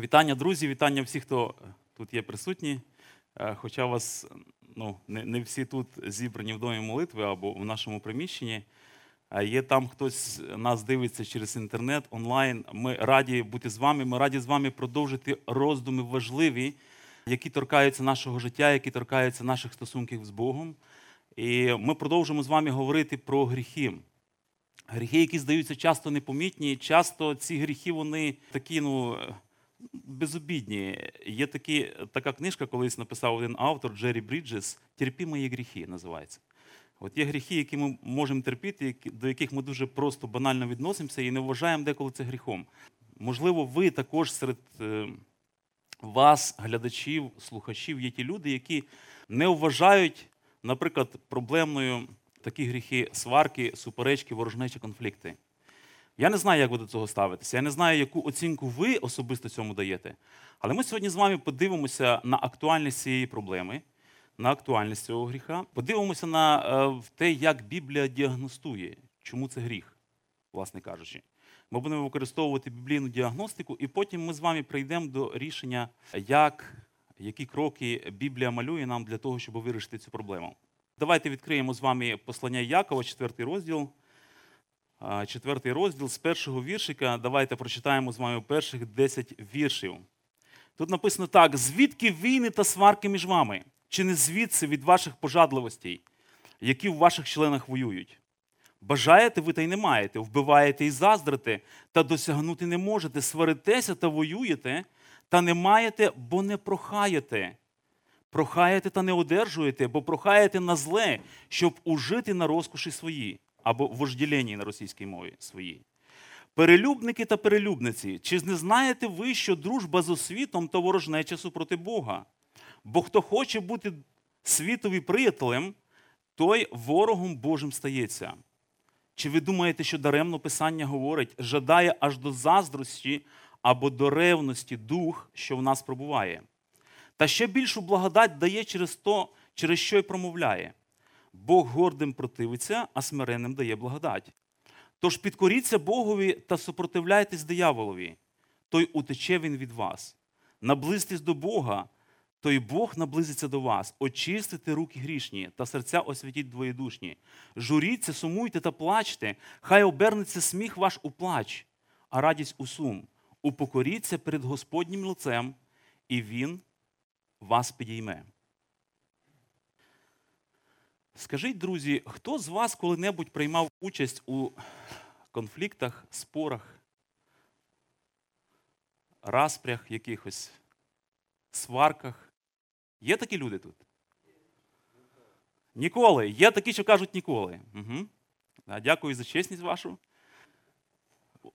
Вітання, друзі, вітання всіх, хто тут є присутні. Е, Хоча вас ну, не, не всі тут зібрані в домі молитви або в нашому приміщенні. Є там хтось нас дивиться через інтернет, онлайн. Ми раді бути з вами. Ми раді з вами продовжити роздуми важливі, які торкаються нашого життя, які торкаються наших стосунків з Богом. І ми продовжимо з вами говорити про гріхи. Гріхи, які здаються часто непомітні, часто ці гріхи вони такі, ну. Безобідні. Є такі, така книжка, колись написав один автор Джері Бріджес Терпі мої гріхи називається. От є гріхи, які ми можемо терпіти, до яких ми дуже просто банально відносимося і не вважаємо деколи це гріхом. Можливо, ви також серед е, вас, глядачів, слухачів, є ті люди, які не вважають, наприклад, проблемною такі гріхи сварки, суперечки, ворожнечі, конфлікти. Я не знаю, як ви до цього ставитеся. Я не знаю, яку оцінку ви особисто цьому даєте. Але ми сьогодні з вами подивимося на актуальність цієї проблеми, на актуальність цього гріха. Подивимося на е, те, як Біблія діагностує, чому це гріх, власне кажучи. Ми будемо використовувати біблійну діагностику, і потім ми з вами прийдемо до рішення, як, які кроки Біблія малює нам для того, щоб вирішити цю проблему. Давайте відкриємо з вами послання Якова, четвертий розділ. Четвертий розділ з першого віршика. Давайте прочитаємо з вами перших 10 віршів. Тут написано так: звідки війни та сварки між вами? Чи не звідси від ваших пожадливостей, які в ваших членах воюють? Бажаєте ви та й не маєте, вбиваєте і заздрите, та досягнути не можете, сваритеся та воюєте, та не маєте, бо не прохаєте. Прохаєте та не одержуєте, бо прохаєте на зле, щоб ужити на розкоші свої, або вожділенні на російській мові свої. Перелюбники та перелюбниці, чи не знаєте ви, що дружба з освітом то ворожнеча супроти Бога? Бо хто хоче бути світові приятелем, той ворогом Божим стається. Чи ви думаєте, що даремно Писання говорить, жадає аж до заздрості або до ревності дух, що в нас пробуває? Та ще більшу благодать дає через то, через що й промовляє. Бог гордим противиться, а смиренним дає благодать. Тож підкоріться Богові та супротивляйтесь дияволові, той утече він від вас. Наблизьтесь до Бога, то й Бог наблизиться до вас. Очистите руки грішні та серця освятіть двоєдушні. Журіться, сумуйте та плачте, хай обернеться сміх ваш у плач, а радість у сум. Упокоріться перед Господнім лицем, і Він вас підійме. Скажіть, друзі, хто з вас коли-небудь приймав участь у конфліктах, спорах, распрях якихось, сварках? Є такі люди тут? Ніколи. Є такі, що кажуть ніколи. Угу. Дякую за чесність вашу.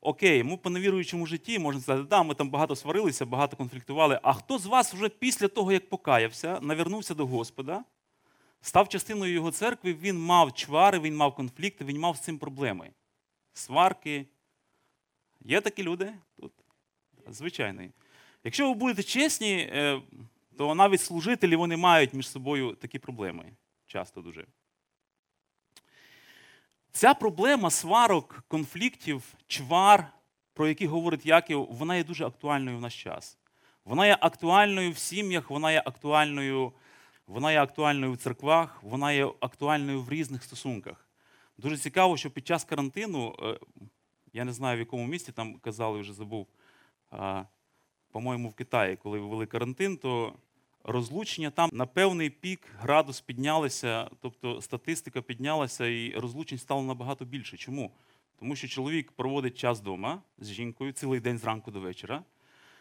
Окей, ми по невіруючому житті можна сказати, да, ми там багато сварилися, багато конфліктували. А хто з вас вже після того, як покаявся, навернувся до Господа, став частиною його церкви, він мав чвари, він мав конфлікти, він мав з цим проблеми. Сварки. Є такі люди тут? Звичайно. Якщо ви будете чесні, е, то навіть служителі вони мають між собою такі проблеми. Часто дуже. Ця проблема сварок, конфліктів, чвар, про які говорить Яків, вона є дуже актуальною в наш час. Вона є актуальною в сім'ях, вона є актуальною, вона є актуальною в церквах, вона є актуальною в різних стосунках. Дуже цікаво, що під час карантину, е, я не знаю в якому місті там казали, вже забув, по-моєму, в Китаї, коли ввели карантин, то розлучення там на певний пік градус піднялися, тобто статистика піднялася і розлучень стало набагато більше. Чому? Тому що чоловік проводить час вдома з жінкою цілий день зранку до вечора.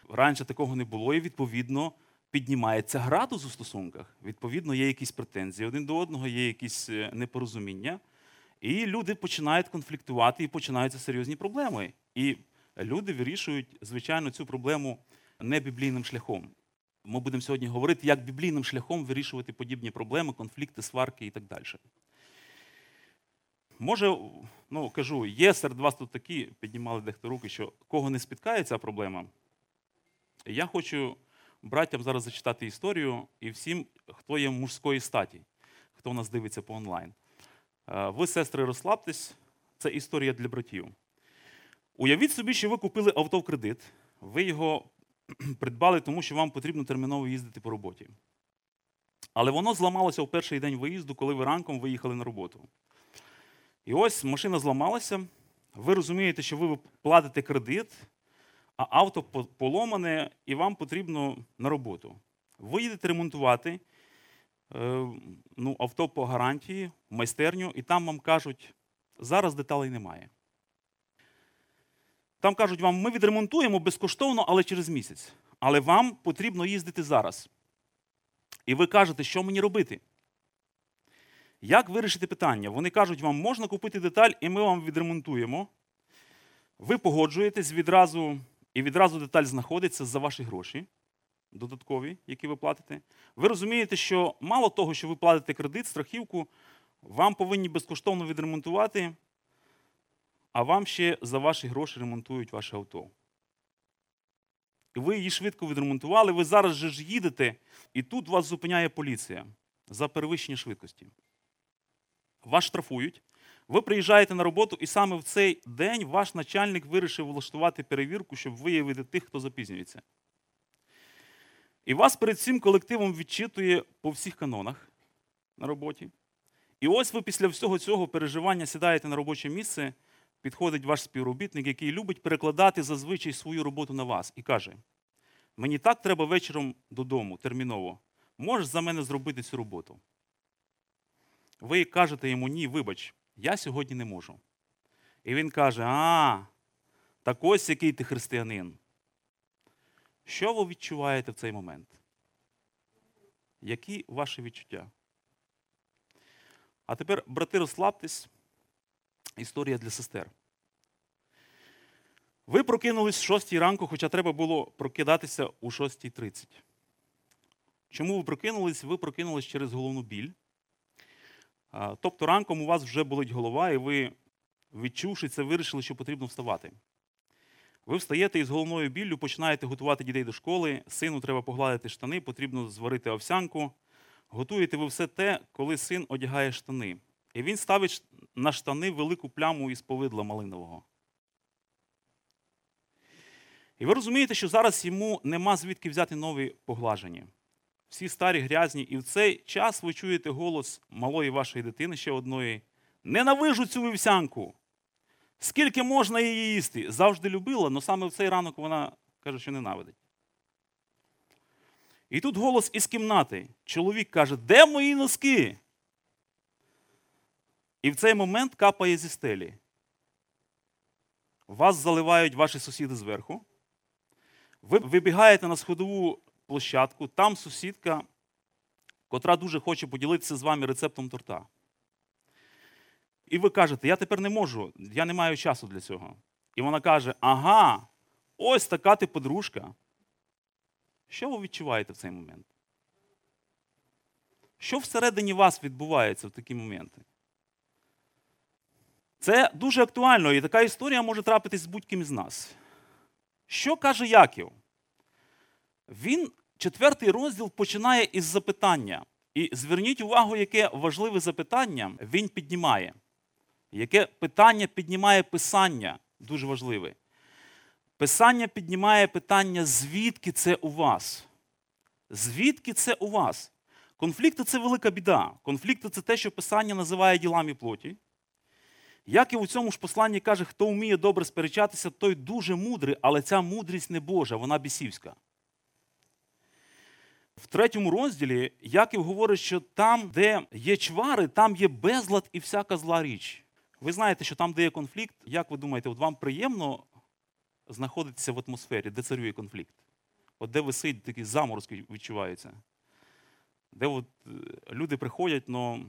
Раніше такого не було, і відповідно піднімається градус у стосунках. Відповідно, є якісь претензії один до одного, є якісь е, непорозуміння. І люди починають конфліктувати і починаються серйозні проблеми. І люди вирішують, звичайно, цю проблему не біблійним шляхом. Ми будемо сьогодні говорити, як біблійним шляхом вирішувати подібні проблеми, конфлікти, сварки і так далі. Може, ну кажу, є серед вас тут такі, піднімали дехто руки, що кого не спіткає ця проблема. Я хочу братям зараз зачитати історію і всім, хто є мужської статі, хто нас дивиться по онлайн. Е, Ви, сестри, розслабтесь, це історія для братів. Уявіть собі, що ви купили авто в кредит, ви його придбали, тому що вам потрібно терміново їздити по роботі. Але воно зламалося в перший день виїзду, коли ви ранком виїхали на роботу. І ось машина зламалася. Ви розумієте, що ви платите кредит, а авто поломане, і вам потрібно на роботу. Ви їдете ремонтувати е, ну, авто по гарантії, в майстерню, і там вам кажуть, зараз деталей немає. Там кажуть вам, ми відремонтуємо безкоштовно, але через місяць. Але вам потрібно їздити зараз. І ви кажете, що мені робити? Як вирішити питання? Вони кажуть, вам можна купити деталь, і ми вам відремонтуємо. Ви погоджуєтесь відразу, і відразу деталь знаходиться за ваші гроші додаткові, які ви платите. Ви розумієте, що мало того, що ви платите кредит, страхівку, вам повинні безкоштовно відремонтувати, а вам ще за ваші гроші ремонтують ваше авто. Ви її швидко відремонтували, ви зараз же ж їдете, і тут вас зупиняє поліція за перевищення швидкості. Вас штрафують, ви приїжджаєте на роботу, і саме в цей день ваш начальник вирішив влаштувати перевірку, щоб виявити тих, хто запізнюється. І вас перед цим колективом відчитує по всіх канонах на роботі. І ось ви після всього цього переживання сідаєте на робоче місце, підходить ваш співробітник, який любить перекладати зазвичай свою роботу на вас, і каже: Мені так треба вечором додому, терміново. Можеш за мене зробити цю роботу? Ви кажете йому, ні, вибач, я сьогодні не можу. І він каже: А, так ось який ти християнин. Що ви відчуваєте в цей момент? Які ваші відчуття? А тепер, брати, розслабтесь. Історія для сестер. Ви прокинулись в 6 ранку, хоча треба було прокидатися у 6.30. Чому ви прокинулись? Ви прокинулись через головну біль. Тобто ранком у вас вже болить голова, і ви, відчувши це, вирішили, що потрібно вставати. Ви встаєте із головною біллю, починаєте готувати дітей до школи, сину треба погладити штани, потрібно зварити овсянку. Готуєте ви все те, коли син одягає штани. І він ставить на штани велику пляму із повидла малинового. І ви розумієте, що зараз йому нема звідки взяти нові поглажені. Всі старі, грязні, і в цей час ви чуєте голос малої вашої дитини, ще одної. Ненавижу цю вівсянку. Скільки можна її їсти? Завжди любила, але саме в цей ранок вона каже, що ненавидить. І тут голос із кімнати. Чоловік каже, де мої носки? І в цей момент капає зі стелі. Вас заливають ваші сусіди зверху. Ви вибігаєте на сходову площадку, там сусідка, котра дуже хоче поділитися з вами рецептом торта. І ви кажете, я тепер не можу, я не маю часу для цього. І вона каже: Ага, ось така ти подружка. Що ви відчуваєте в цей момент? Що всередині вас відбувається в такі моменти? Це дуже актуально, і така історія може трапитись з будь-ким із нас. Що каже Яків? Він четвертий розділ починає із запитання. І зверніть увагу, яке важливе запитання він піднімає. Яке питання піднімає Писання, дуже важливе. Писання піднімає питання, звідки це у вас? Звідки це у вас? Конфлікти це велика біда. Конфлікти це те, що Писання називає ділами плоті. Як і у цьому ж посланні каже, хто вміє добре сперечатися, той дуже мудрий, але ця мудрість не Божа, вона бісівська. В третьому розділі Яків говорить, що там, де є чвари, там є безлад і всяка зла річ. Ви знаєте, що там, де є конфлікт, як ви думаєте, от вам приємно знаходитися в атмосфері, де царює конфлікт? От де висить такі заморозки відчуваються? Де от е, люди приходять, але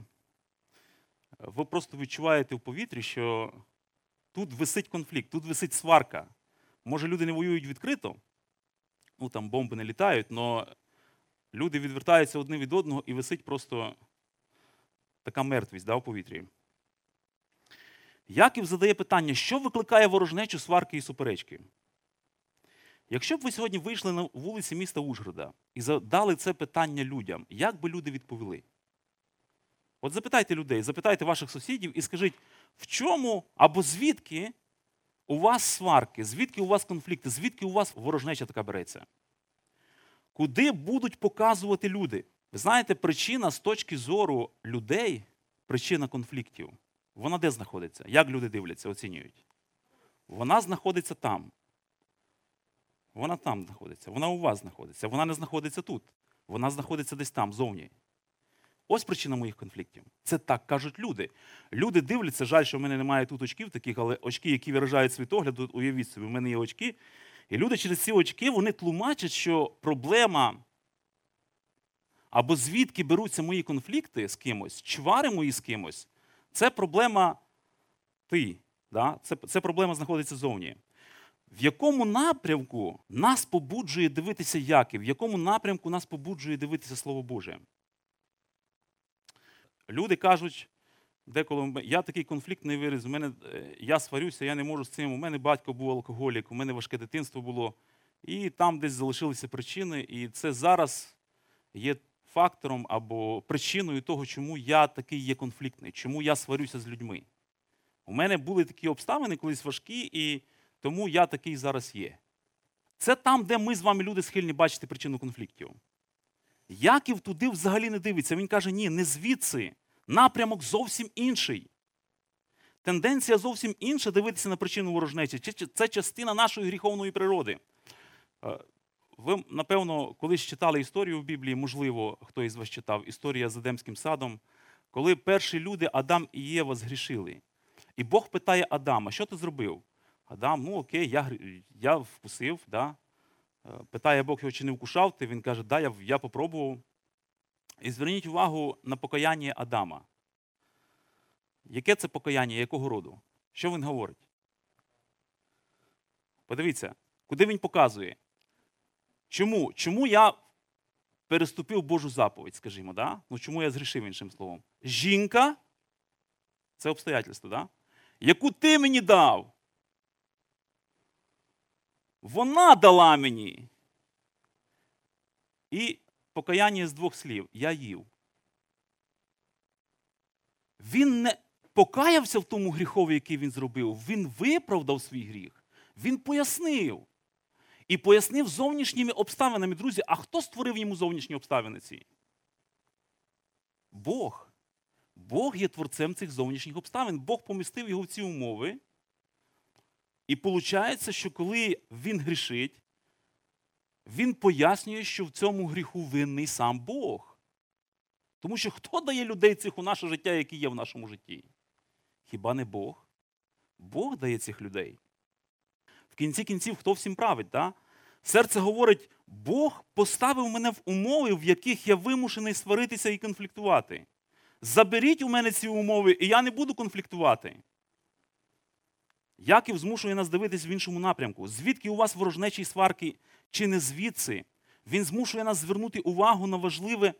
ви просто відчуваєте в повітрі, що тут висить конфлікт, тут висить сварка. Може, люди не воюють відкрито, ну там бомби не літають, але люди відвертаються одне від одного і висить просто така мертвість да, в повітрі. Яків задає питання, що викликає ворожнечу сварки і суперечки? Якщо б ви сьогодні вийшли на вулиці міста Ужгорода і задали це питання людям, як би люди відповіли? От запитайте людей, запитайте ваших сусідів і скажіть, в чому або звідки у вас сварки, звідки у вас конфлікти, звідки у вас ворожнеча така береться? Куди будуть показувати люди? Ви знаєте, причина з точки зору людей, причина конфліктів, вона де знаходиться? Як люди дивляться, оцінюють? Вона знаходиться там. Вона там знаходиться, вона у вас знаходиться. Вона не знаходиться тут. Вона знаходиться десь там, зовні. Ось причина моїх конфліктів. Це так кажуть люди. Люди дивляться, жаль, що в мене немає тут очків таких, але очки, які виражають світогляд, уявіть собі, в мене є очки. І люди через ці очки вони тлумачать, що проблема або звідки беруться мої конфлікти з кимось, чвари мої з кимось, це проблема ти. Да? Це, це проблема знаходиться зовні. В якому напрямку нас побуджує дивитися Яків? В якому напрямку нас побуджує дивитися Слово Боже? Люди кажуть, деколи я такий конфлікт не виріс, мене, е, я сварюся, я не можу з цим. У мене батько був алкоголік, у мене важке дитинство було. І там десь залишилися причини. І це зараз є фактором або причиною того, чому я такий є конфліктний, чому я сварюся з людьми. У мене були такі обставини колись важкі, і тому я такий зараз є. Це там, де ми з вами люди схильні бачити причину конфліктів. Яків туди взагалі не дивиться. Він каже, ні, не звідси. Напрямок зовсім інший. Тенденція зовсім інша дивитися на причину ворожнечі. Це частина нашої гріховної природи. Е, ви, напевно, колись читали історію в Біблії, можливо, хто із вас читав, історія з Едемським садом, коли перші люди, Адам і Єва, згрішили. І Бог питає Адама, що ти зробив? Адам, ну окей, я я вкусив. Да? Е, питає Бог його, чи не вкушав ти? Він каже, да, я я попробував. І зверніть увагу на покаяння Адама. Яке це покаяння, якого роду? Що він говорить? Подивіться, куди він показує? Чому Чому я переступив Божу заповідь, скажімо, да? ну чому я згрішив іншим словом? Жінка це обстоятельство, да? яку ти мені дав. Вона дала мені. І покаяння з двох слів я їв. Він не покаявся в тому гріхові, який він зробив. Він виправдав свій гріх. Він пояснив. І пояснив зовнішніми обставинами, друзі, а хто створив йому зовнішні обставини ці? Бог. Бог є творцем цих зовнішніх обставин. Бог помістив його в ці умови. І виходить, що коли він грішить, він пояснює, що в цьому гріху винний сам Бог. Тому що хто дає людей цих у наше життя, які є в нашому житті? Хіба не Бог? Бог дає цих людей. В кінці кінців, хто всім править? Да? Серце говорить, Бог поставив мене в умови, в яких я вимушений сваритися і конфліктувати. Заберіть у мене ці умови, і я не буду конфліктувати. Яків змушує нас дивитись в іншому напрямку. Звідки у вас ворожнечі сварки, чи не звідси? Він змушує нас звернути увагу на важливе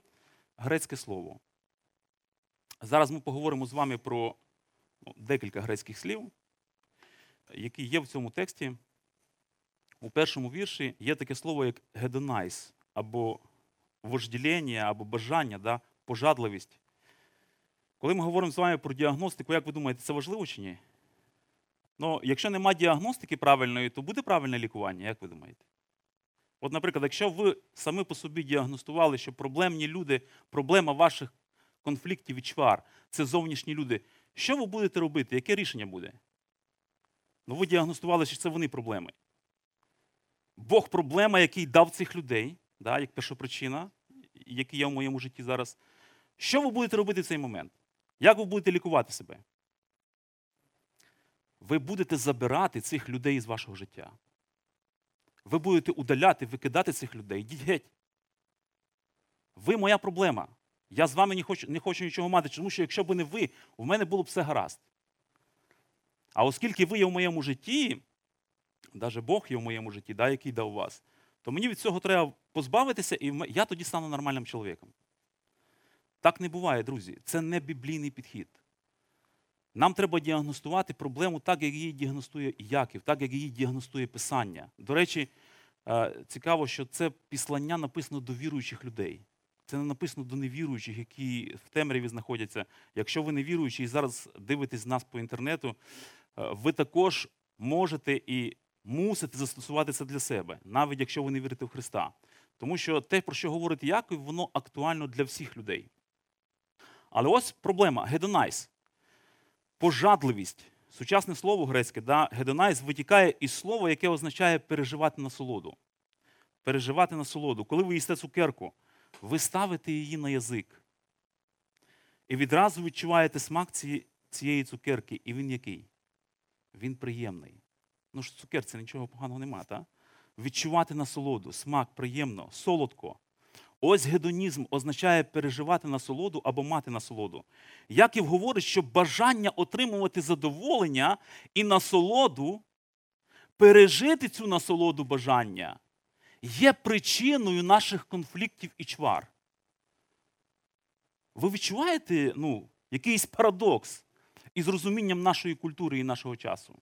грецьке слово. Зараз ми поговоримо з вами про ну, декілька грецьких слів, які є в цьому тексті. У першому вірші є таке слово, як гедонайс, або вожділення, або бажання, да, пожадливість. Коли ми говоримо з вами про діагностику, як ви думаєте, це важливо чи ні? Ну, якщо немає діагностики правильної, то буде правильне лікування, як ви думаєте? От, наприклад, якщо ви самі по собі діагностували, що проблемні люди, проблема ваших конфліктів і чвар це зовнішні люди, що ви будете робити? Яке рішення буде? Ну, ви діагностували, що це вони проблеми. Бог проблема, який дав цих людей, да, як першопричина, який є в моєму житті зараз. Що ви будете робити в цей момент? Як ви будете лікувати себе? Ви будете забирати цих людей з вашого життя. Ви будете удаляти, викидати цих людей. Йдіть геть. Ви моя проблема. Я з вами не хочу не хочу нічого мати, тому що якщо б не ви, у мене було б все гаразд. А оскільки ви є в моєму житті, навіть Бог є в моєму житті, да, який дав вас, то мені від цього треба позбавитися, і я тоді стану нормальним чоловіком. Так не буває, друзі. Це не біблійний підхід. Нам треба діагностувати проблему так, як її діагностує Яків, так, як її діагностує Писання. До речі, е, цікаво, що це післання написано до віруючих людей. Це не написано до невіруючих, які в темряві знаходяться. Якщо ви не віруючі і зараз дивитесь нас по інтернету, е, ви також можете і мусите застосувати це для себе, навіть якщо ви не вірите в Христа. Тому що те, про що говорить Яков, воно актуально для всіх людей. Але ось проблема гедонайс. Пожадливість. Сучасне слово грецьке, да, гедонайс витікає із слова, яке означає переживати насолоду. Переживати насолоду. Коли ви їсте цукерку, ви ставите її на язик. І відразу відчуваєте смак цієї, цукерки. І він який? Він приємний. Ну ж цукерці нічого поганого нема, так? Відчувати насолоду, смак приємно, солодко. Ось гедонізм означає переживати насолоду або мати насолоду. Яків говорить, що бажання отримувати задоволення і насолоду, пережити цю насолоду бажання є причиною наших конфліктів і чвар. Ви відчуваєте ну, якийсь парадокс із розумінням нашої культури і нашого часу?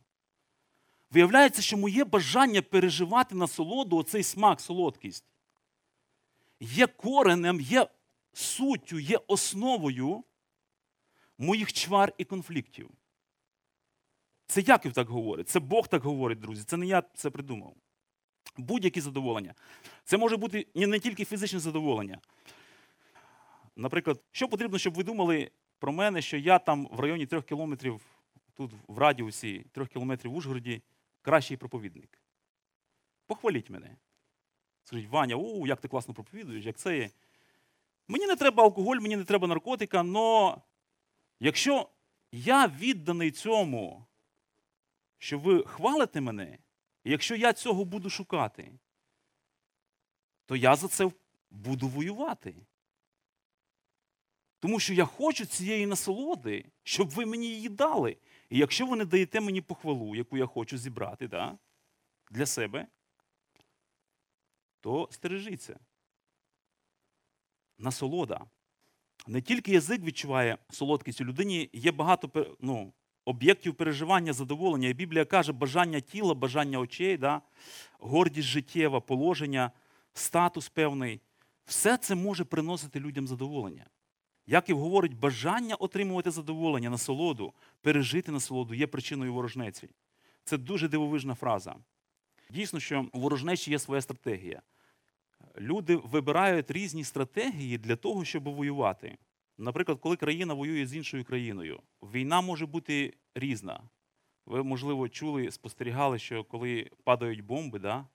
Виявляється, що моє бажання переживати насолоду, оцей смак, солодкість, є коренем, є суттю, є основою моїх чвар і конфліктів. Це Яків так говорить, це Бог так говорить, друзі. Це не я це придумав. Будь-які задоволення. Це може бути не тільки фізичне задоволення. Наприклад, що потрібно, щоб ви думали про мене, що я там в районі трьох кілометрів, тут в радіусі трьох кілометрів в Ужгороді, кращий проповідник. Похваліть мене. Скажіть, Ваня, у, як ти класно проповідуєш, як це є. Мені не треба алкоголь, мені не треба наркотика, але якщо я відданий цьому, що ви хвалите мене, і якщо я цього буду шукати, то я за це буду воювати. Тому що я хочу цієї насолоди, щоб ви мені її дали. І якщо ви не даєте мені похвалу, яку я хочу зібрати да, для себе, то стережіться. Насолода. Не тільки язик відчуває солодкість у людині, є багато ну, об'єктів переживання, задоволення. І Біблія каже, бажання тіла, бажання очей, да, гордість життєва, положення, статус певний. Все це може приносити людям задоволення. Як і говорить, бажання отримувати задоволення, насолоду, пережити насолоду є причиною ворожнеці. Це дуже дивовижна фраза. Дійсно, що у ворожнечі є своя стратегія. Люди вибирають різні стратегії для того, щоб воювати. Наприклад, коли країна воює з іншою країною, війна може бути різна. Ви, можливо, чули, спостерігали, що коли падають бомби, да,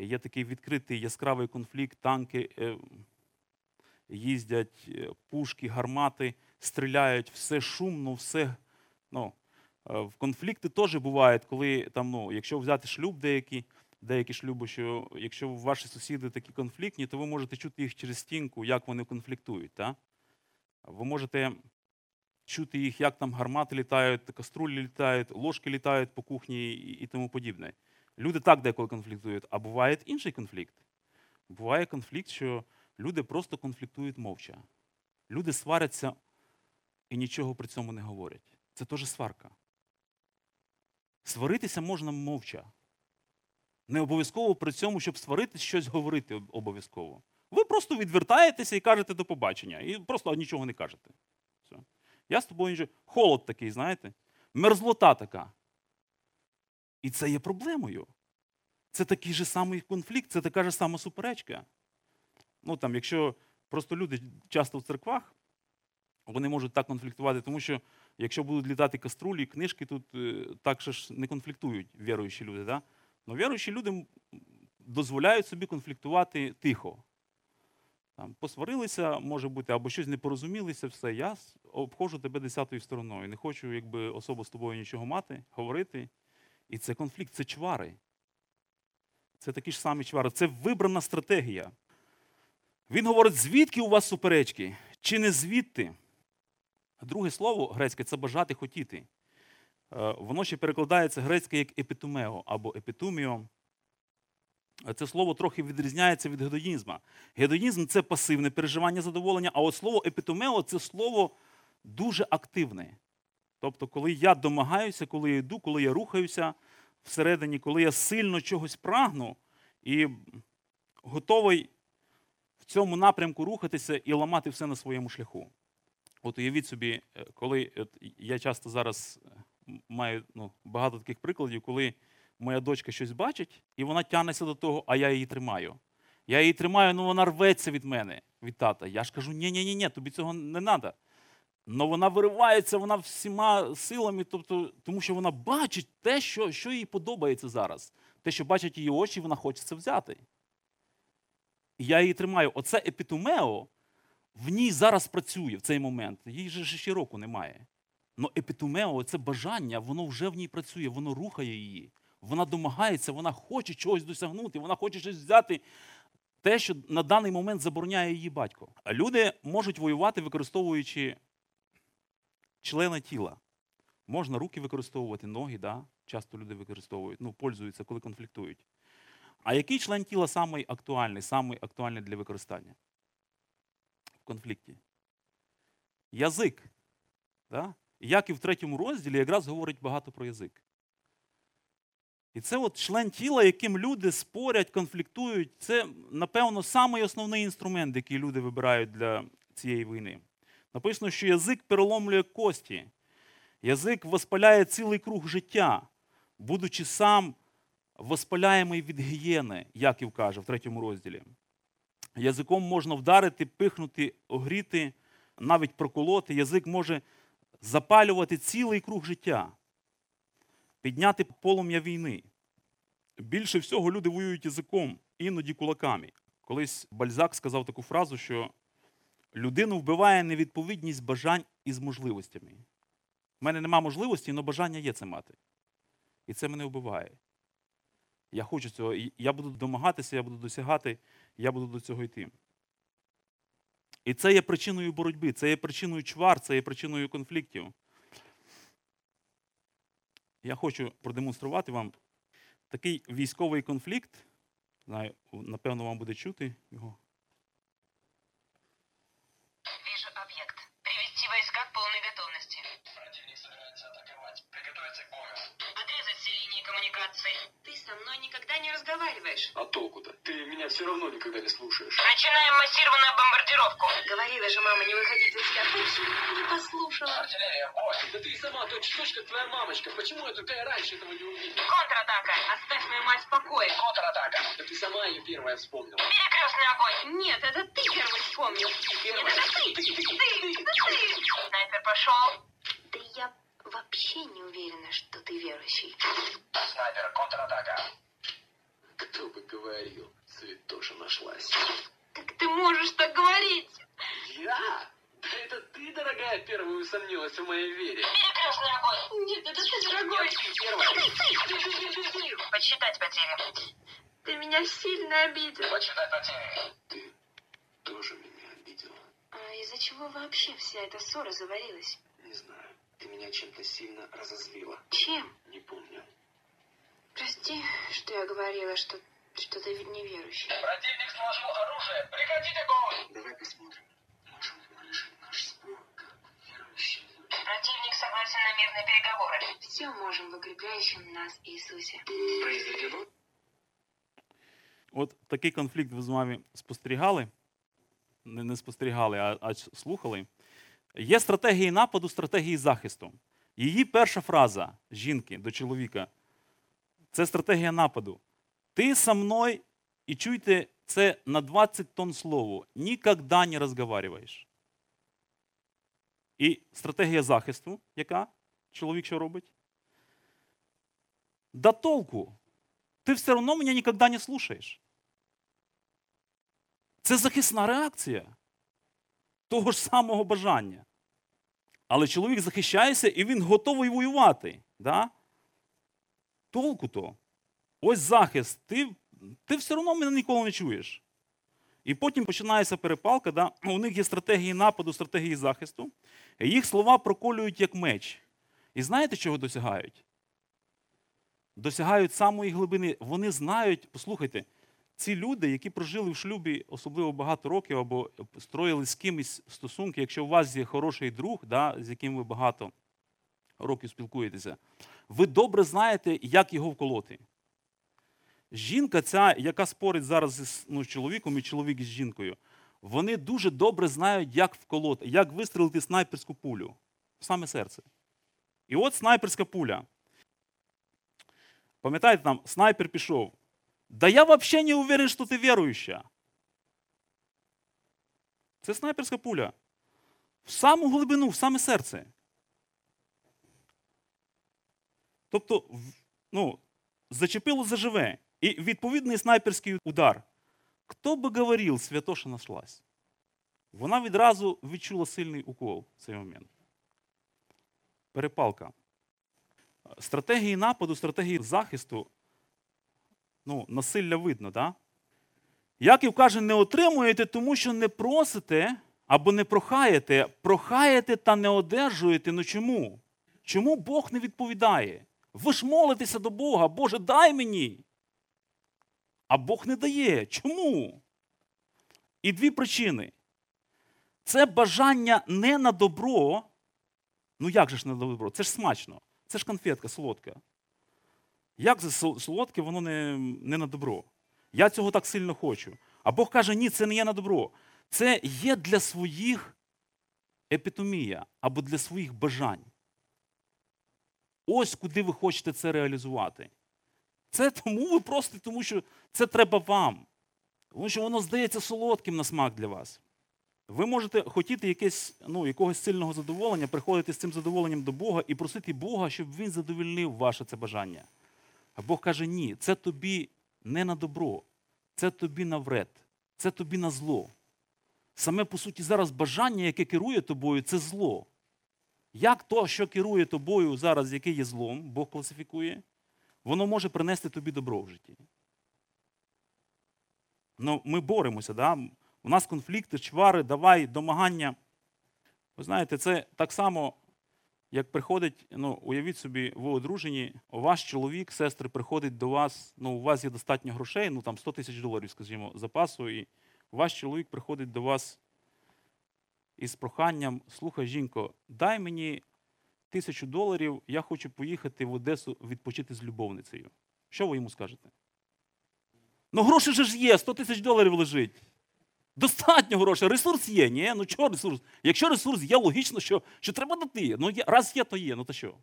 є такий відкритий яскравий конфлікт, танки е, їздять, е, пушки, гармати, стріляють, все шумно, все. ну, В конфлікти теж бувають, коли там, ну, якщо взяти шлюб деякі, деякі шлюби, що якщо ваші сусіди такі конфліктні, то ви можете чути їх через стінку, як вони конфліктують. Та? Ви можете чути їх, як там гармати літають, каструлі літають, ложки літають по кухні і тому подібне. Люди так деколи конфліктують, а буває інший конфлікт. Буває конфлікт, що люди просто конфліктують мовча. Люди сваряться і нічого при цьому не говорять. Це теж сварка. Сваритися можна мовча. Не обов'язково при цьому, щоб сваритись, щось говорити обов'язково. Ви просто відвертаєтеся і кажете до побачення. І просто нічого не кажете. Все. Я з тобою нічого. Холод такий, знаєте? Мерзлота така. І це є проблемою. Це такий же самий конфлікт, це така ж сама суперечка. Ну там, Якщо просто люди часто в церквах, вони можуть так конфліктувати, тому що якщо будуть літати каструлі, книжки тут е, так ж не конфліктують віруючі люди. Да? Но віруючі люди дозволяють собі конфліктувати тихо. Там, Посварилися, може бути, або щось не порозумілися, все, я обходжу тебе десятою стороною. Не хочу якби, особо з тобою нічого мати, говорити. І це конфлікт, це чвари. Це такі ж самі чвари. Це вибрана стратегія. Він говорить, звідки у вас суперечки? Чи не звідти? Друге слово грецьке це бажати хотіти. Е, воно ще перекладається грецьке як епітумео або епітуміо. Це слово трохи відрізняється від гедонізму. Гедонізм це пасивне переживання задоволення, а от слово епітумео це слово дуже активне. Тобто, коли я домагаюся, коли я йду, коли я рухаюся всередині, коли я сильно чогось прагну і готовий в цьому напрямку рухатися і ламати все на своєму шляху. От уявіть собі, е, коли от я часто зараз е, маю ну, багато таких прикладів, коли моя дочка щось бачить, і вона тягнеться до того, а я її тримаю. Я її тримаю, ну вона рветься від мене, від тата. Я ж кажу, ні ні ні ні тобі цього не треба. Але вона виривається, вона всіма силами, тобто, тому що вона бачить те, що що їй подобається зараз. Те, що бачать її очі, вона хоче це взяти. І я її тримаю. Оце епітумео в ній зараз працює в цей момент. Їй же ще року немає. Але епітумео, це бажання, воно вже в ній працює, воно рухає її. Вона домагається, вона хоче чогось досягнути, вона хоче щось взяти. Те, що на даний момент забороняє її батько. А люди можуть воювати, використовуючи члени тіла. Можна руки використовувати, ноги, да? часто люди використовують, ну, пользуються, коли конфліктують. А який член тіла самий актуальний, самий актуальний для використання конфлікті? Язик. Да? Як і в третьому розділі якраз говорить багато про язик. І це от член тіла, яким люди спорять, конфліктують, це, напевно, самий основний інструмент, який люди вибирають для цієї війни. Написано, що язик переломлює кості, язик воспаляє цілий круг життя, будучи сам воспаляємий від гієни, Яків каже в третьому розділі. Язиком можна вдарити, пихнути, огріти, навіть проколоти. Язик може запалювати цілий круг життя, підняти полум'я війни. Більше всього люди воюють язиком, іноді кулаками. Колись Бальзак сказав таку фразу, що людину вбиває невідповідність бажань із можливостями. У мене нема можливості, але бажання є це мати. І це мене вбиває. Я хочу цього, я буду домагатися, я буду досягати, я буду до цього йти. І це є причиною боротьби, це є причиною чвар, це є причиною конфліктів. Я хочу продемонструвати вам такий військовий конфлікт. Знаю, напевно, вам буде чути його. Не разговариваешь. А толку-то? Ты меня все равно никогда не слушаешь. Начинаем массированную бомбардировку. Говорила же мама не выходить за себя. Почему не послушала? Артиллерия, бой! Да ты и сама точь-в-точь, как твоя мамочка. Почему я только раньше этого не увидел? Контратака. Оставь мою мать в покое. Контратака! Да ты сама ее первая вспомнила. Перекрестный огонь. Нет, это ты первый вспомнил. Нет, это ты. Ты, ты, это ты. Снайпер пошел. Да я вообще не уверена, что ты верующий. Снайпер, контратака. Кто бы говорил, святоша нашлась. Как ты можешь так говорить? Я? Да это ты, дорогая, первая усомнилась в моей вере. Перекрестный огонь. Нет, это ты, дорогой. Нет, ты первая. Подсчитать потери. Ты меня сильно обидел. Почитай потери. Ты тоже меня обидела. А из-за чего вообще вся эта ссора заварилась? Не знаю. Ты меня чем-то сильно разозлила. Чем? Не помню. Прости, что я говорила, что, что ты неверующий. Противник сложил оружие. Прекратите огонь! Давай посмотрим. Можем мы решить наш спор как верующие люди. Противник согласен на мирные переговоры. Все можем в укрепляющем нас Иисусе. Произведено От такий конфлікт ви з вами спостерігали. Не, не спостерігали, а, а слухали. Є стратегії нападу, стратегії захисту. Її перша фраза жінки до чоловіка це стратегія нападу. Ти со мною, і чуйте, це на 20 тонн слово. Ніколи не розговариваєш. І стратегія захисту, яка чоловік що робить? Да толку. Ти все одно мене ніколи не слушаєш. Це захисна реакція того ж самого бажання. Але чоловік захищається і він готовий воювати. Да? Толку то. Ось захист. Ти ти все одно мене ніколи не чуєш. І потім починається перепалка. Да? У них є стратегії нападу, стратегії захисту. І їх слова проколюють як меч. І знаєте, чого досягають? Досягають самої глибини. Вони знають, послухайте, ці люди, які прожили в шлюбі особливо багато років, або строїли з кимось стосунки, якщо у вас є хороший друг, да, з яким ви багато років спілкуєтеся, ви добре знаєте, як його вколоти. Жінка, ця, яка спорить зараз з ну, чоловіком і чоловік з жінкою, вони дуже добре знають, як вколоти, як вистрелити снайперську пулю в саме серце. І от снайперська пуля. Пам'ятаєте, там снайпер пішов. Да я взагалі не уверен, що ти віруюча. Це снайперська пуля. В саму глибину, в саме серце. Тобто, ну, зачепило заживе. І відповідний снайперський удар. Хто би говорив, святоша нашлась? Вона відразу відчула сильний укол в цей момент. Перепалка. Стратегії нападу, стратегії захисту, ну, насилля видно, так? Яків каже, не отримуєте, тому що не просите або не прохаєте, прохаєте та не одержуєте. Ну чому? Чому Бог не відповідає? Ви ж молитеся до Бога, Боже, дай мені. А Бог не дає. Чому? І дві причини. Це бажання не на добро. Ну як же ж не на добро? Це ж смачно. Це ж конфетка солодка. Як це солодке, воно не, не на добро? Я цього так сильно хочу. А Бог каже, ні, це не є на добро. Це є для своїх епітомія або для своїх бажань. Ось куди ви хочете це реалізувати. Це тому ви просто тому, що це треба вам. Тому що воно здається солодким на смак для вас. Ви можете хотіти якесь, ну, якогось сильного задоволення, приходити з цим задоволенням до Бога і просити Бога, щоб Він задовольнив ваше це бажання. А Бог каже: ні, це тобі не на добро, це тобі на вред, це тобі на зло. Саме по суті, зараз бажання, яке керує тобою, це зло. Як то, що керує тобою зараз, яке є злом, Бог класифікує, воно може принести тобі добро в житті. Ну, ми боремося, да? у нас конфлікти, чвари, давай, домагання. Ви знаєте, це так само, як приходить, ну, уявіть собі, ви одружені, ваш чоловік, сестри, приходить до вас, ну, у вас є достатньо грошей, ну там 100 тисяч доларів, скажімо, запасу, і ваш чоловік приходить до вас із проханням: слухай, жінко, дай мені тисячу доларів, я хочу поїхати в Одесу відпочити з любовницею. Що ви йому скажете? Ну, гроші же ж є, 100 тисяч доларів лежить. Достатньо грошей, ресурс є, ні? Ну чого ресурс? Якщо ресурс є, логічно, що, що треба дати. Ну, раз є, то є, ну то що?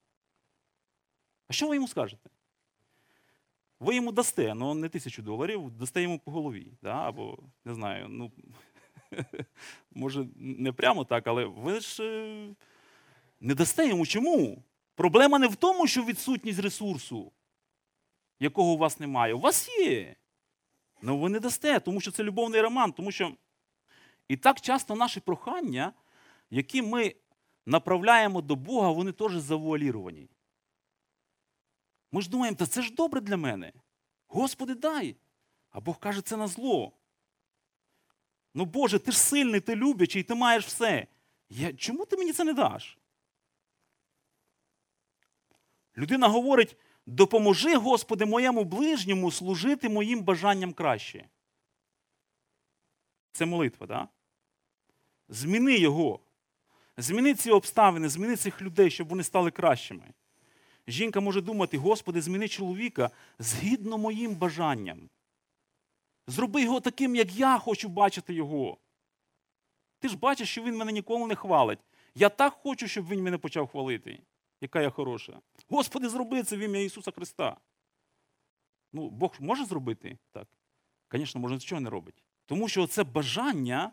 А що ви йому скажете? Ви йому дасте, ну не тисячу доларів, дасте йому по голові. Да? Або, не знаю, ну, може, не прямо так, але ви ж е, не дасте йому. Чому? Проблема не в тому, що відсутність ресурсу, якого у вас немає. У вас є. Ну ви не дасте, тому що це любовний роман, тому що і так часто наші прохання, які ми направляємо до Бога, вони теж завуаліровані. Ми ж думаємо, та це ж добре для мене. Господи, дай. А Бог каже, це на зло. Ну, Боже, ти ж сильний, ти любячий, ти маєш все. Я, Чому ти мені це не даш? Людина говорить: допоможи, Господи, моєму ближньому служити моїм бажанням краще. Це молитва? Да? Зміни його. Зміни ці обставини, зміни цих людей, щоб вони стали кращими. Жінка може думати, Господи, зміни чоловіка згідно моїм бажанням. Зроби його таким, як я хочу бачити його. Ти ж бачиш, що він мене ніколи не хвалить. Я так хочу, щоб він мене почав хвалити. Яка я хороша. Господи, зроби це в ім'я Ісуса Христа. Ну, Бог може зробити так? Звісно, може, нічого не робить. Тому що це бажання,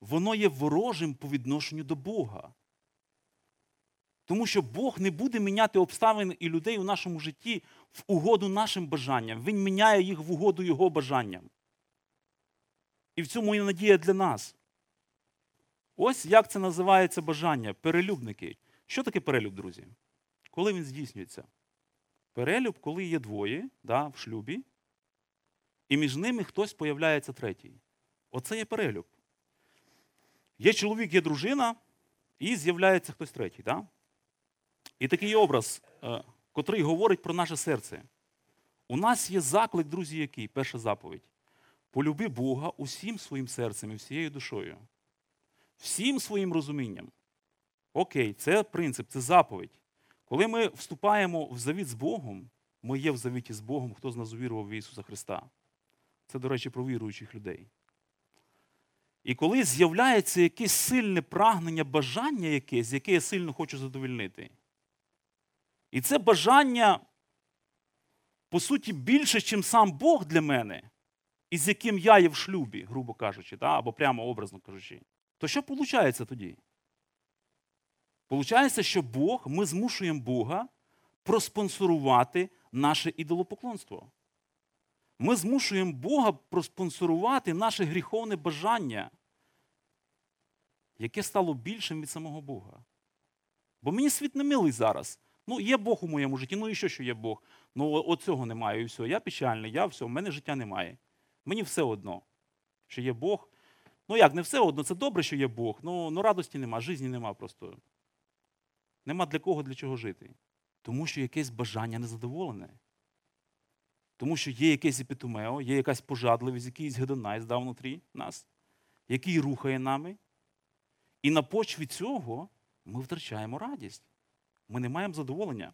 воно є ворожим по відношенню до Бога. Тому що Бог не буде міняти обставини і людей у нашому житті в угоду нашим бажанням. Він міняє їх в угоду Його бажанням. І в цьому є надія для нас. Ось як це називається бажання перелюбники. Що таке перелюб, друзі? Коли він здійснюється? Перелюб, коли є двоє да, в шлюбі, і між ними хтось появляється третій. Оце є перелюб. Є чоловік, є дружина, і з'являється хтось третій. Да? І такий образ, е, котрий говорить про наше серце. У нас є заклик, друзі, який? Перша заповідь. Полюби Бога усім своїм серцем і всією душою, всім своїм розумінням. Окей, це принцип, це заповідь. Коли ми вступаємо в завіт з Богом, ми є в завіті з Богом, хто з нас увірував в Ісуса Христа. Це, до речі, про віруючих людей. І коли з'являється якесь сильне прагнення, бажання якесь, яке я сильно хочу задовольнити. І це бажання, по суті, більше, ніж сам Бог для мене, із яким я є в шлюбі, грубо кажучи, да? або прямо образно кажучи. То що виходить тоді? Получається, що Бог, ми змушуємо Бога проспонсорувати наше ідолопоклонство. Ми змушуємо Бога проспонсорувати наше гріховне бажання, яке стало більшим від самого Бога. Бо мені світ не милий зараз. Ну, є Бог у моєму житті, ну і що, що є Бог? Ну, от цього немає, і все. Я печальний, я все, в мене життя немає. Мені все одно, що є Бог. Ну як, не все одно, це добре, що є Бог. Ну, ну радості нема, житті нема просто. Нема для кого, для чого жити. Тому що якесь бажання незадоволене. Тому що є якесь епітомео, є якась пожадливість, якийсь гедонай здав внутрі нас, який рухає нами. І на почві цього ми втрачаємо радість. Ми не маємо задоволення.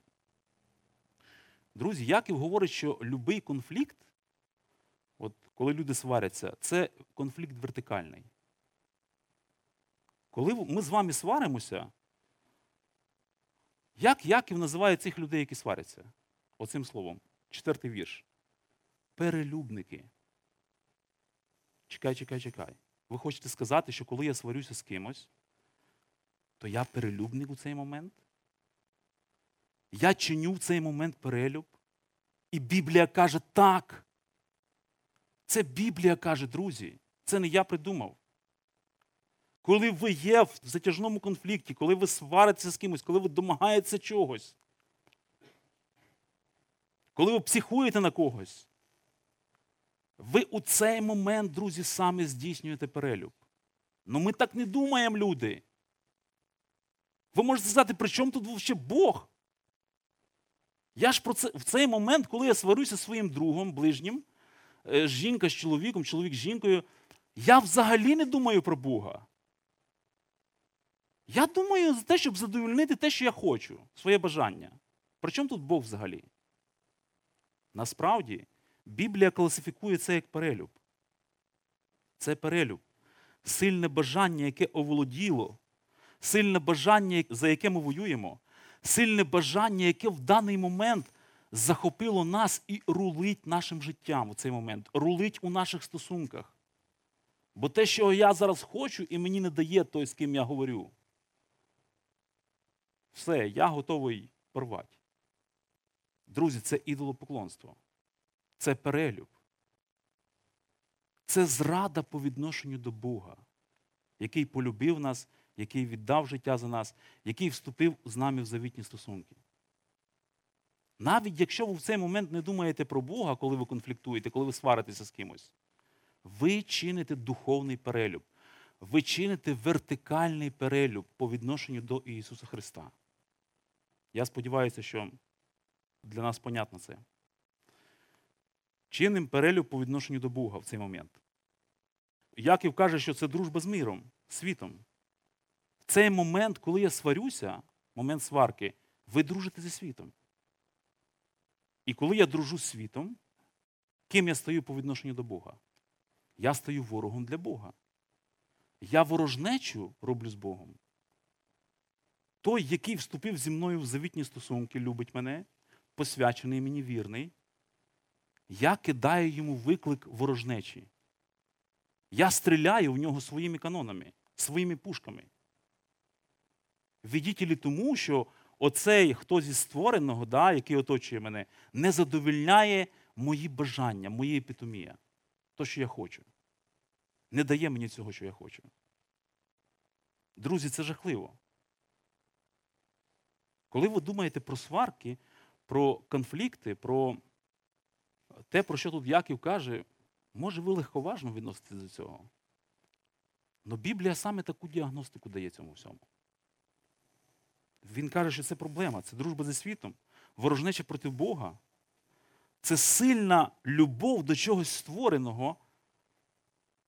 Друзі, Яків говорить, що будь-який конфлікт, от коли люди сваряться, це конфлікт вертикальний. Коли ми з вами сваримося, як Яків називає цих людей, які сваряться? Оцим словом. Четвертий вірш. Перелюбники. Чекай, чекай, чекай. Ви хочете сказати, що коли я сварюся з кимось, то я перелюбник у цей момент? Я чиню в цей момент перелюб. І Біблія каже так. Це Біблія каже, друзі. Це не я придумав. Коли ви є в затяжному конфлікті, коли ви сваритеся з кимось, коли ви домагаєтеся чогось, коли ви психуєте на когось, ви у цей момент, друзі, самі здійснюєте перелюб. Ну ми так не думаємо, люди. Ви можете сказати, при чому тут взагалі Бог? Я ж про це в цей момент, коли я сварюся своїм другом, ближнім, жінка з чоловіком, чоловік з жінкою, я взагалі не думаю про Бога. Я думаю за те, щоб задовольнити те, що я хочу, своє бажання. При чому тут Бог взагалі? Насправді, Біблія класифікує це як перелюб. Це перелюб. Сильне бажання, яке оволоділо, сильне бажання, за яке ми воюємо, сильне бажання, яке в даний момент захопило нас і рулить нашим життям у цей момент, рулить у наших стосунках. Бо те, що я зараз хочу, і мені не дає той, з ким я говорю. Все, я готовий порвати. Друзі, це ідолопоклонство. Це перелюб. Це зрада по відношенню до Бога, який полюбив нас, який віддав життя за нас, який вступив з нами в завітні стосунки. Навіть якщо ви в цей момент не думаєте про Бога, коли ви конфліктуєте, коли ви сваритеся з кимось, ви чините духовний перелюб. Ви чините вертикальний перелюб по відношенню до Ісуса Христа. Я сподіваюся, що для нас понятно це. Чинним перелюб по відношенню до Бога в цей момент. Яків каже, що це дружба з миром, світом. В цей момент, коли я сварюся, момент сварки, ви дружите зі світом. І коли я дружу з світом, ким я стаю по відношенню до Бога? Я стаю ворогом для Бога. Я ворожнечу роблю з Богом. Той, який вступив зі мною в завітні стосунки, любить мене, посвячений мені вірний, я кидаю йому виклик ворожнечі. Я стріляю в нього своїми канонами, своїми пушками. Віддітелі тому, що оцей хто зі створеного, да, який оточує мене, не задовільняє мої бажання, мої епітомія, то, що я хочу. Не дає мені цього, що я хочу. Друзі, це жахливо. Коли ви думаєте про сварки, про конфлікти, про те, про що тут Яків каже, може ви легковажно відноситесь до цього. Але Біблія саме таку діагностику дає цьому всьому. Він каже, що це проблема, це дружба зі світом, ворожнеча проти Бога. Це сильна любов до чогось створеного,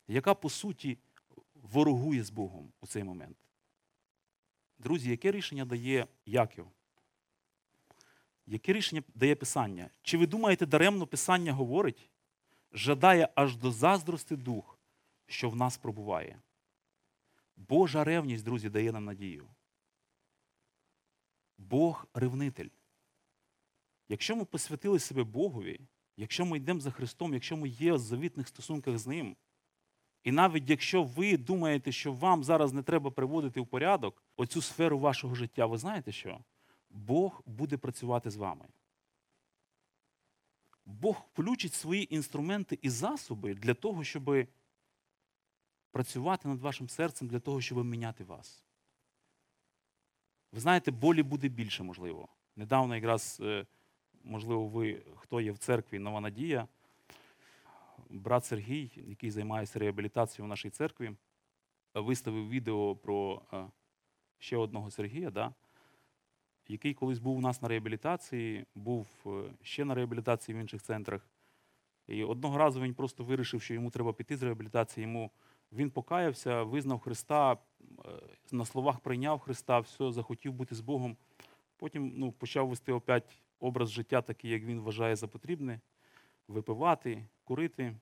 яка, по суті, ворогує з Богом у цей момент. Друзі, яке рішення дає Яків? Яке рішення дає Писання? Чи ви думаєте, даремно Писання говорить, жадає аж до заздрости дух, що в нас пробуває? Божа ревність, друзі, дає нам надію. Бог ревнитель. Якщо ми посвятили себе Богові, якщо ми йдемо за Христом, якщо ми є в завітних стосунках з Ним, І навіть якщо ви думаєте, що вам зараз не треба приводити в порядок оцю сферу вашого життя, ви знаєте що? Бог буде працювати з вами. Бог включить свої інструменти і засоби для того, щоб працювати над вашим серцем, для того, щоб міняти вас. Ви знаєте, болі буде більше, можливо. Недавно якраз, е, можливо, ви, хто є в церкві Нова Надія, брат Сергій, який займається реабілітацією в нашій церкві, виставив відео про е, ще одного Сергія, да, який колись був у нас на реабілітації, був е, ще на реабілітації в інших центрах. І одного разу він просто вирішив, що йому треба піти з реабілітації. Йому він покаявся, визнав Христа, е, на словах прийняв Христа, все, захотів бути з Богом. Потім ну, почав вести опять образ життя, такий, як він вважає за потрібне, випивати, курити,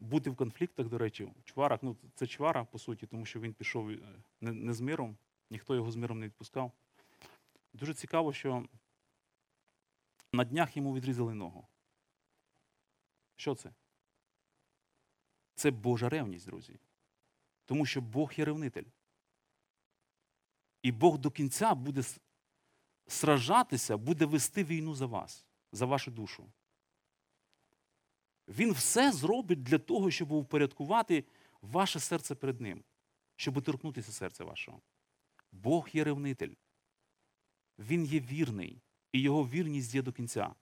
бути в конфліктах, до речі, в чварах. Ну, це чвара, по суті, тому що він пішов е, не, не з миром, ніхто його з миром не відпускав. Дуже цікаво, що на днях йому відрізали ногу. Що це? Це Божа ревність, друзі. Тому що Бог є ревнитель. І Бог до кінця буде сражатися, буде вести війну за вас, за вашу душу. Він все зробить для того, щоб упорядкувати ваше серце перед ним, щоб торкнутися серця вашого. Бог є ревнитель. Він є вірний, і його вірність є до кінця.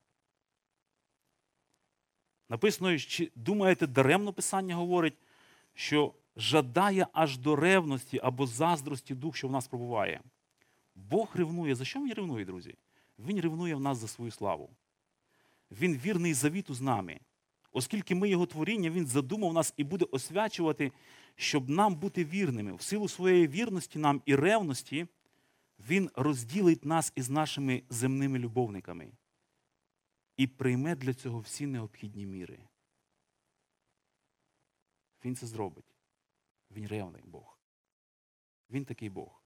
Написано, чи думаєте, даремно Писання говорить, що жадає аж до ревності або заздрості дух, що в нас пробуває. Бог ревнує. За що він ревнує, друзі? Він ревнує в нас за свою славу. Він вірний завіту з нами. Оскільки ми його творіння, він задумав нас і буде освячувати, щоб нам бути вірними. В силу своєї вірності нам і ревності він розділить нас із нашими земними любовниками і прийме для цього всі необхідні міри. Він це зробить. Він ревний Бог. Він такий Бог.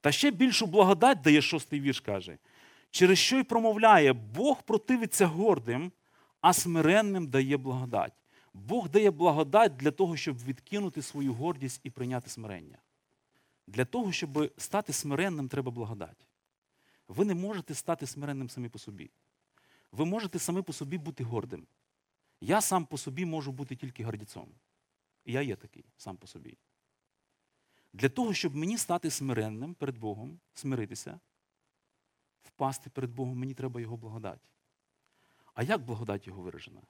Та ще більшу благодать дає шостий вірш каже, через що й промовляє, Бог противиться гордим, а смиренним дає благодать. Бог дає благодать для того, щоб відкинути свою гордість і прийняти смирення. Для того, щоб стати смиренним, треба благодать. Ви не можете стати смиренним самі по собі. Ви можете самі по собі бути гордим. Я сам по собі можу бути тільки гордіцом. І я є такий сам по собі. Для того, щоб мені стати смиренним перед Богом, смиритися, впасти перед Богом, мені треба Його благодать. А як благодать Його виражена?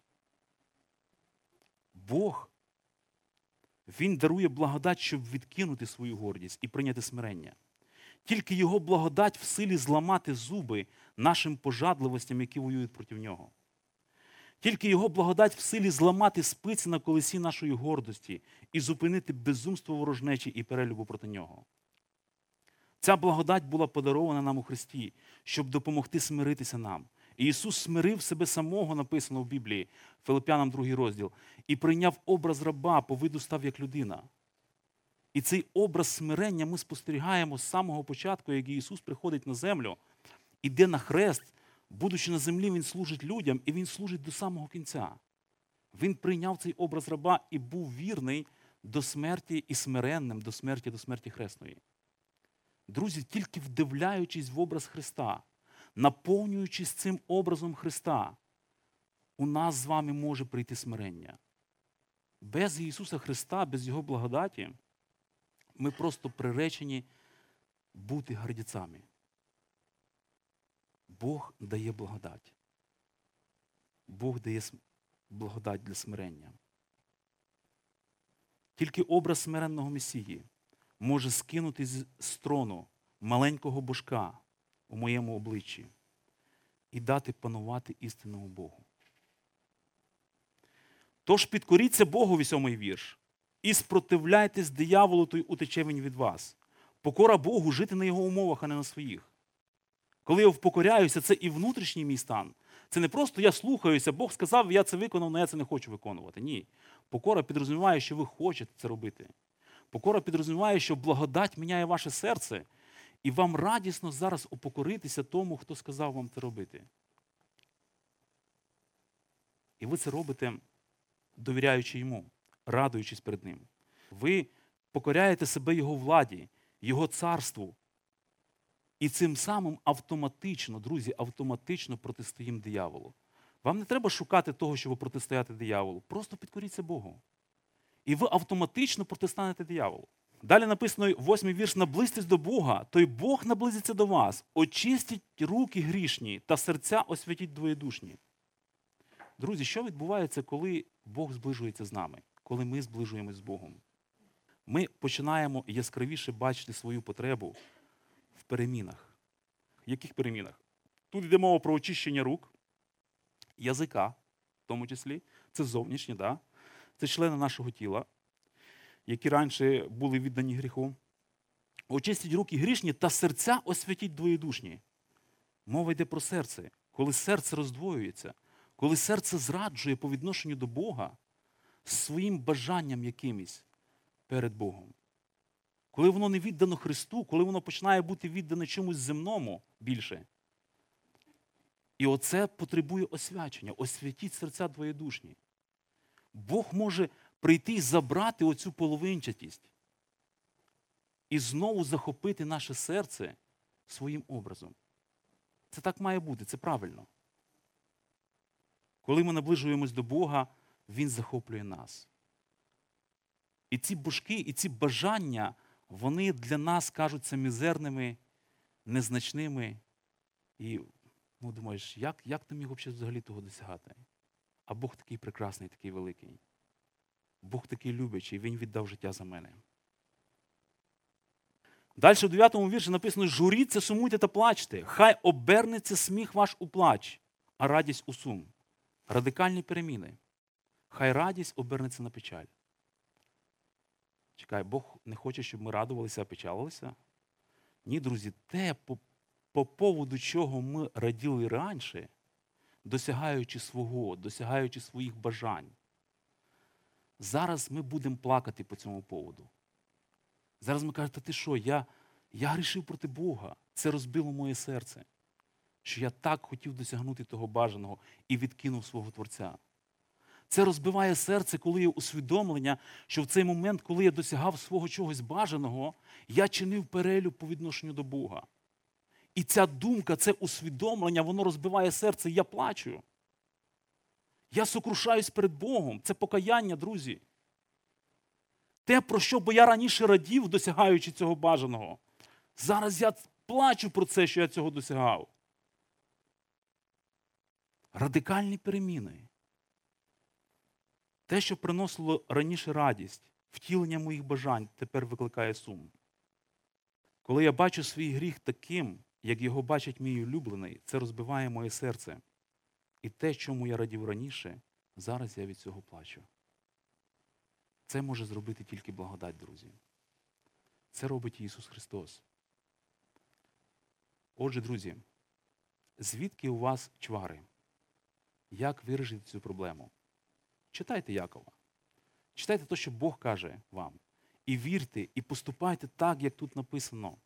Бог, Він дарує благодать, щоб відкинути свою гордість і прийняти смирення. Тільки Його благодать в силі зламати зуби нашим пожадливостям, які воюють проти нього. Тільки Його благодать в силі зламати спиці на колесі нашої гордості і зупинити безумство ворожнечі і перелюбу проти нього. Ця благодать була подарована нам у Христі, щоб допомогти смиритися нам. І Ісус смирив себе самого, написано в Біблії, Филип'янам 2 розділ, і прийняв образ раба, по виду став як людина. І цей образ смирення ми спостерігаємо з самого початку, як Ісус приходить на землю, іде на хрест, будучи на землі, Він служить людям, і Він служить до самого кінця. Він прийняв цей образ раба і був вірний до смерті і смиренним до смерті, до смерті хресної. Друзі, тільки вдивляючись в образ Христа, наповнюючись цим образом Христа, у нас з вами може прийти смирення. Без Ісуса Христа, без Його благодаті, ми просто приречені бути гордіцями. Бог дає благодать. Бог дає благодать для смирення. Тільки образ смиренного Месії може скинути з трону маленького божка у моєму обличчі і дати панувати істинному Богу. Тож підкоріться Богові сьомий вірш, і спротивляйтесь дияволу, то й утече він від вас. Покора Богу жити на його умовах, а не на своїх. Коли я впокоряюся, це і внутрішній мій стан. Це не просто я слухаюся, Бог сказав, я це виконав, але я це не хочу виконувати. Ні. Покора підрозуміває, що ви хочете це робити. Покора підрозуміває, що благодать міняє ваше серце, і вам радісно зараз упокоритися тому, хто сказав вам це робити. І ви це робите довіряючи йому, радуючись перед ним. Ви покоряєте себе Його владі, Його царству. І цим самим автоматично, друзі, автоматично протистоїм дияволу. Вам не треба шукати того, щоб протистояти дияволу. Просто підкоріться Богу. І ви автоматично протистанете дияволу. Далі написано восьмий вірш: наблизьтесь до Бога, то й Бог наблизиться до вас. Очистіть руки грішні та серця освятіть двоєдушні. Друзі, що відбувається, коли Бог зближується з нами, коли ми зближуємось з Богом? Ми починаємо яскравіше бачити свою потребу в перемінах. В яких перемінах? Тут йде мова про очищення рук, язика, в тому числі, це зовнішнє, да? це члени нашого тіла, які раніше були віддані гріху. Очистіть руки грішні та серця освятіть двоєдушні. Мова йде про серце. Коли серце роздвоюється, коли серце зраджує по відношенню до Бога своїм бажанням якимось перед Богом. Коли воно не віддано Христу, коли воно починає бути віддане чомусь земному більше. І оце потребує освячення. Освятіть серця двоєдушні. Бог може прийти і забрати оцю половинчатість і знову захопити наше серце своїм образом. Це так має бути, це правильно. Коли ми наближуємось до Бога, Він захоплює нас. І ці божки, і ці бажання, вони для нас кажуться мізерними, незначними. І ну, думаєш, як, як ти міг взагалі того досягати? А Бог такий прекрасний, такий великий. Бог такий любячий, Він віддав життя за мене. Далі в 9 вірші написано: журіться, сумуйте та плачте. Хай обернеться сміх ваш у плач, а радість у сум. Радикальні переміни. Хай радість обернеться на печаль. Чекай, Бог не хоче, щоб ми радувалися, а печалилися? Ні, друзі, те, по, по поводу чого ми раділи раніше, досягаючи свого, досягаючи своїх бажань. Зараз ми будемо плакати по цьому поводу. Зараз ми кажемо, ти що, я, я грішив проти Бога. Це розбило моє серце. Що я так хотів досягнути того бажаного і відкинув свого Творця. Це розбиває серце, коли є усвідомлення, що в цей момент, коли я досягав свого чогось бажаного, я чинив перелюб по відношенню до Бога. І ця думка, це усвідомлення, воно розбиває серце, і я плачу. Я сокрушаюсь перед Богом. Це покаяння, друзі. Те, про що би я раніше радів, досягаючи цього бажаного. Зараз я плачу про це, що я цього досягав. Радикальні переміни. Те, що приносило раніше радість, втілення моїх бажань, тепер викликає сум. Коли я бачу свій гріх таким, як його бачить мій улюблений, це розбиває моє серце. І те, чому я радів раніше, зараз я від цього плачу. Це може зробити тільки благодать, друзі. Це робить Ісус Христос. Отже, друзі, звідки у вас чвари? Як вирішити цю проблему? Читайте Якова. Читайте те, що Бог каже вам. І вірте, і поступайте так, як тут написано.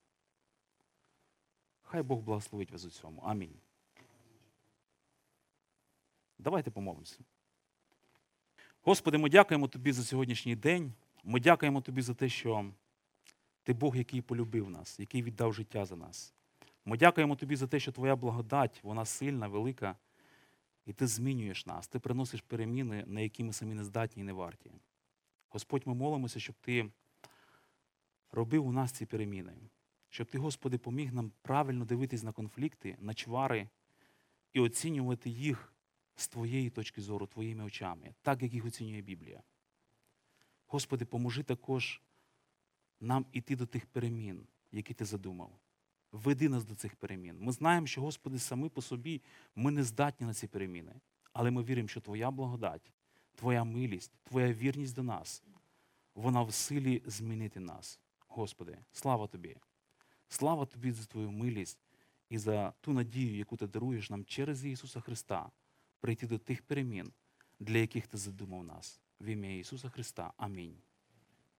Хай Бог благословить вас у цьому. Амінь. Давайте помолимося. Господи, ми дякуємо Тобі за сьогоднішній день. Ми дякуємо Тобі за те, що Ти Бог, який полюбив нас, який віддав життя за нас. Ми дякуємо Тобі за те, що Твоя благодать, вона сильна, велика, і Ти змінюєш нас, Ти приносиш переміни, на які ми самі не здатні і не варті. Господь, ми молимося, щоб Ти робив у нас ці переміни, щоб Ти, Господи, поміг нам правильно дивитись на конфлікти, на чвари і оцінювати їх з Твоєї точки зору, Твоїми очами, так, як їх оцінює Біблія. Господи, поможи також нам іти до тих перемін, які Ти задумав. Веди нас до цих перемін. Ми знаємо, що, Господи, самі по собі ми не здатні на ці переміни, але ми віримо, що Твоя благодать, Твоя милість, Твоя вірність до нас, вона в силі змінити нас. Господи, слава Тобі! Слава Тобі за Твою милість і за ту надію, яку Ти даруєш нам через Ісуса Христа прийти до тих перемін, для яких ти задумав нас. В ім'я Ісуса Христа. Амінь.